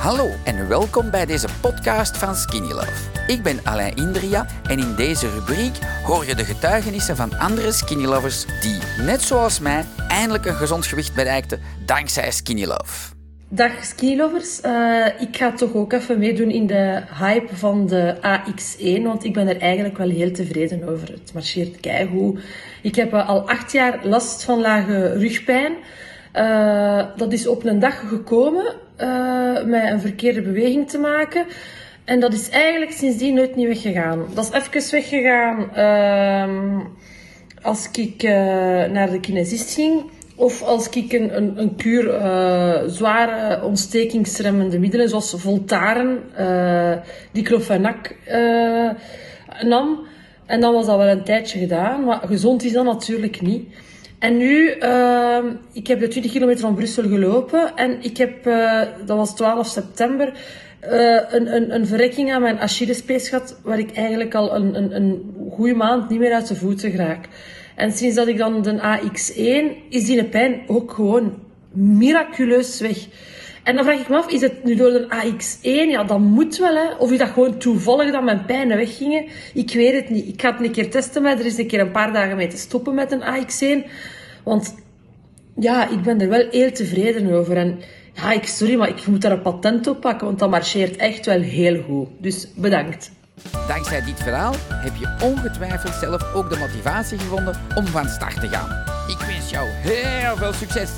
Hallo en welkom bij deze podcast van Skinny Love. Ik ben Alain Indria en in deze rubriek hoor je de getuigenissen van andere Skinny Lovers die, net zoals mij, eindelijk een gezond gewicht bereikten dankzij Skinny Love. Dag skilovers, uh, ik ga toch ook even meedoen in de hype van de AX1, want ik ben er eigenlijk wel heel tevreden over. Het marcheert keigoed. Ik heb uh, al acht jaar last van lage rugpijn. Uh, dat is op een dag gekomen met een verkeerde beweging te maken. En dat is eigenlijk sindsdien nooit niet weggegaan. Dat is even weggegaan ehm, als ik naar de kinesist ging. Of als ik een, een, kuur zware ontstekingsremmende middelen, zoals Voltaren, diclofenac, nam. En dan was dat wel een tijdje gedaan, maar gezond is dat natuurlijk niet. En nu, ik heb de 20 kilometer van Brussel gelopen en ik heb, dat was 12 september, een, een, een verrekking aan mijn Achillespees gehad, waar ik eigenlijk al een, een, een goede maand niet meer uit de voeten raak. En sinds dat ik dan de AX1, is die pijn ook gewoon miraculeus weg. En dan vraag ik me af, is het nu door de AX1? Ja, dat moet wel, hè. Of is dat gewoon toevallig dat mijn pijnen weggingen? Ik weet het niet. Ik ga het een keer testen, maar er is een keer een paar dagen mee te stoppen met een AX1. Want ja, ik ben er wel heel tevreden over. En ja, ik, sorry, maar ik moet daar een patent op pakken, want dat marcheert echt wel heel goed. Dus bedankt. Dankzij dit verhaal heb je ongetwijfeld zelf ook de motivatie gevonden om van start te gaan. Ik wens jou heel veel succes!